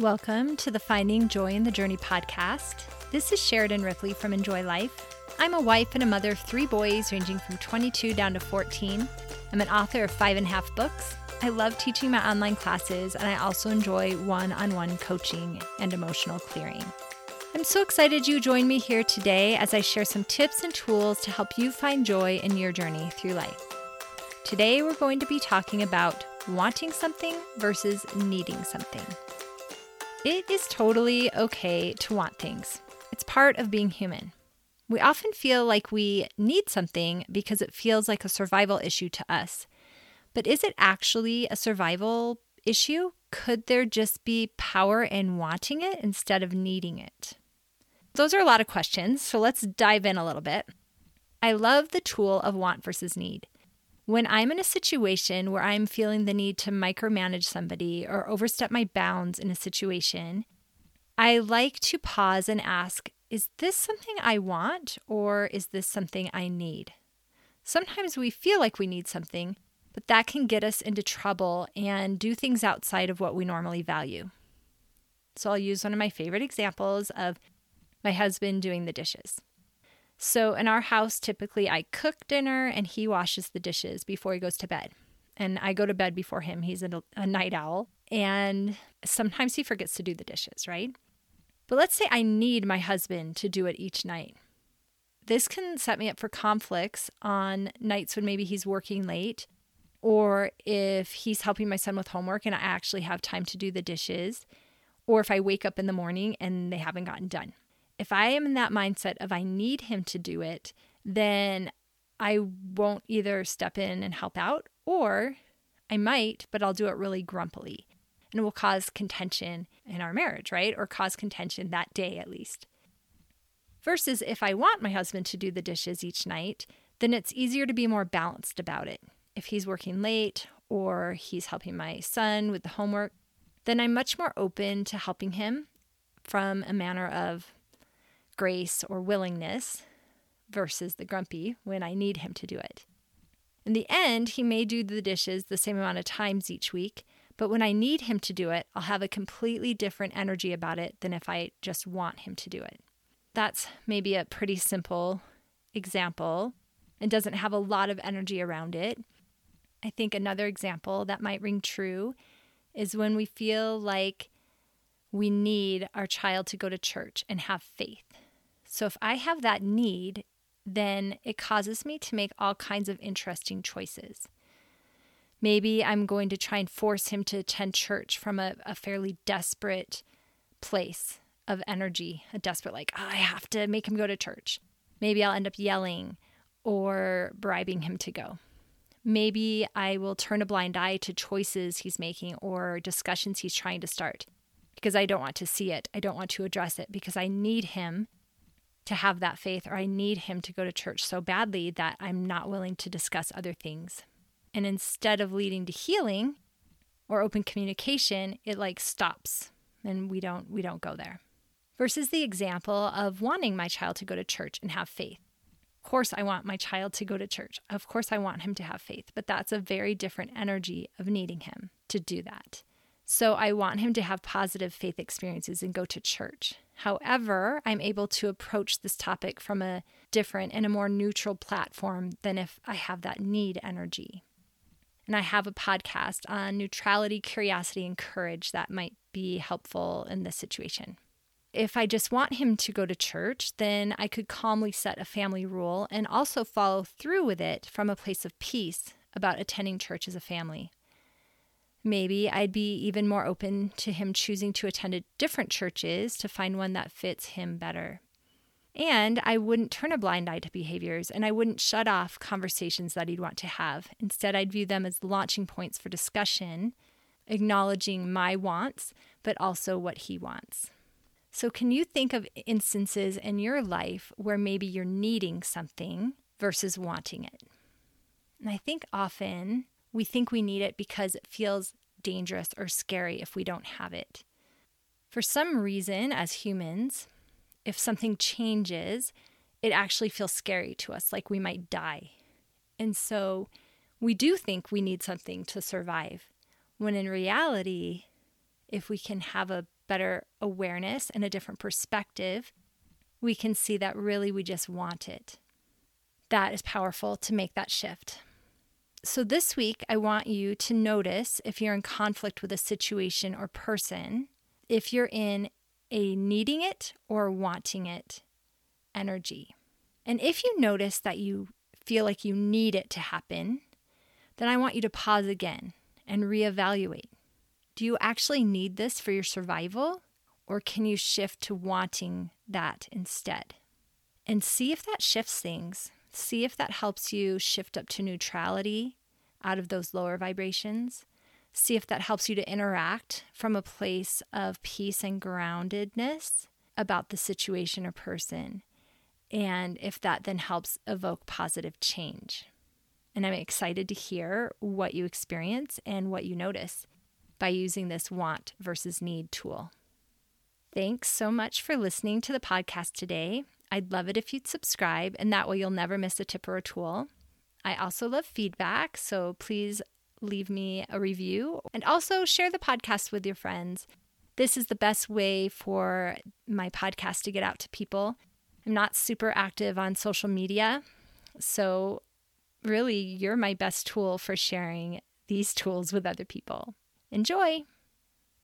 Welcome to the Finding Joy in the Journey podcast. This is Sheridan Ripley from Enjoy Life. I'm a wife and a mother of three boys ranging from 22 down to 14. I'm an author of five and a half books. I love teaching my online classes, and I also enjoy one on one coaching and emotional clearing. I'm so excited you joined me here today as I share some tips and tools to help you find joy in your journey through life. Today, we're going to be talking about wanting something versus needing something. It is totally okay to want things, it's part of being human. We often feel like we need something because it feels like a survival issue to us. But is it actually a survival issue? Could there just be power in wanting it instead of needing it? Those are a lot of questions, so let's dive in a little bit. I love the tool of want versus need. When I'm in a situation where I'm feeling the need to micromanage somebody or overstep my bounds in a situation, I like to pause and ask, is this something I want or is this something I need? Sometimes we feel like we need something, but that can get us into trouble and do things outside of what we normally value. So I'll use one of my favorite examples of my husband doing the dishes. So in our house, typically I cook dinner and he washes the dishes before he goes to bed. And I go to bed before him. He's a, a night owl. And sometimes he forgets to do the dishes, right? But let's say I need my husband to do it each night. This can set me up for conflicts on nights when maybe he's working late or if he's helping my son with homework and I actually have time to do the dishes, or if I wake up in the morning and they haven't gotten done if I am in that mindset of I need him to do it, then I won't either step in and help out or I might, but I'll do it really grumpily. And it will cause contention in our marriage, right? Or cause contention that day at least. Versus if I want my husband to do the dishes each night, then it's easier to be more balanced about it. If he's working late or he's helping my son with the homework, then I'm much more open to helping him from a manner of grace or willingness versus the grumpy when I need him to do it. In the end, he may do the dishes the same amount of times each week, but when I need him to do it, I'll have a completely different energy about it than if I just want him to do it. That's maybe a pretty simple example and doesn't have a lot of energy around it. I think another example that might ring true is when we feel like we need our child to go to church and have faith. So if I have that need, then it causes me to make all kinds of interesting choices. Maybe I'm going to try and force him to attend church from a, a fairly desperate place of energy, a desperate, like, oh, I have to make him go to church. Maybe I'll end up yelling or bribing him to go. Maybe I will turn a blind eye to choices he's making or discussions he's trying to start because I don't want to see it. I don't want to address it because I need him to have that faith or I need him to go to church so badly that I'm not willing to discuss other things. And instead of leading to healing or open communication, it like stops and we don't we don't go there. Versus the example of wanting my child to go to church and have faith. Of course I want my child to go to church. Of course I want him to have faith, but that's a very different energy of needing him to do that. So I want him to have positive faith experiences and go to church. However, I'm able to approach this topic from a different and a more neutral platform than if I have that need energy. And I have a podcast on neutrality, curiosity, and courage that might be helpful in this situation. If I just want him to go to church, then I could calmly set a family rule and also follow through with it from a place of peace about attending church as a family. Maybe I'd be even more open to him choosing to attend different churches to find one that fits him better. And I wouldn't turn a blind eye to behaviors and I wouldn't shut off conversations that he'd want to have. Instead, I'd view them as launching points for discussion, acknowledging my wants, but also what he wants. So, can you think of instances in your life where maybe you're needing something versus wanting it? And I think often we think we need it because it feels dangerous or scary if we don't have it. For some reason, as humans, if something changes, it actually feels scary to us, like we might die. And so we do think we need something to survive, when in reality, if we can have a better awareness and a different perspective, we can see that really we just want it. That is powerful to make that shift. So, this week, I want you to notice if you're in conflict with a situation or person, if you're in a needing it or wanting it energy. And if you notice that you feel like you need it to happen, then I want you to pause again and reevaluate. Do you actually need this for your survival? Or can you shift to wanting that instead? And see if that shifts things. See if that helps you shift up to neutrality out of those lower vibrations. See if that helps you to interact from a place of peace and groundedness about the situation or person. And if that then helps evoke positive change. And I'm excited to hear what you experience and what you notice by using this want versus need tool. Thanks so much for listening to the podcast today. I'd love it if you'd subscribe, and that way you'll never miss a tip or a tool. I also love feedback, so please leave me a review and also share the podcast with your friends. This is the best way for my podcast to get out to people. I'm not super active on social media, so really, you're my best tool for sharing these tools with other people. Enjoy!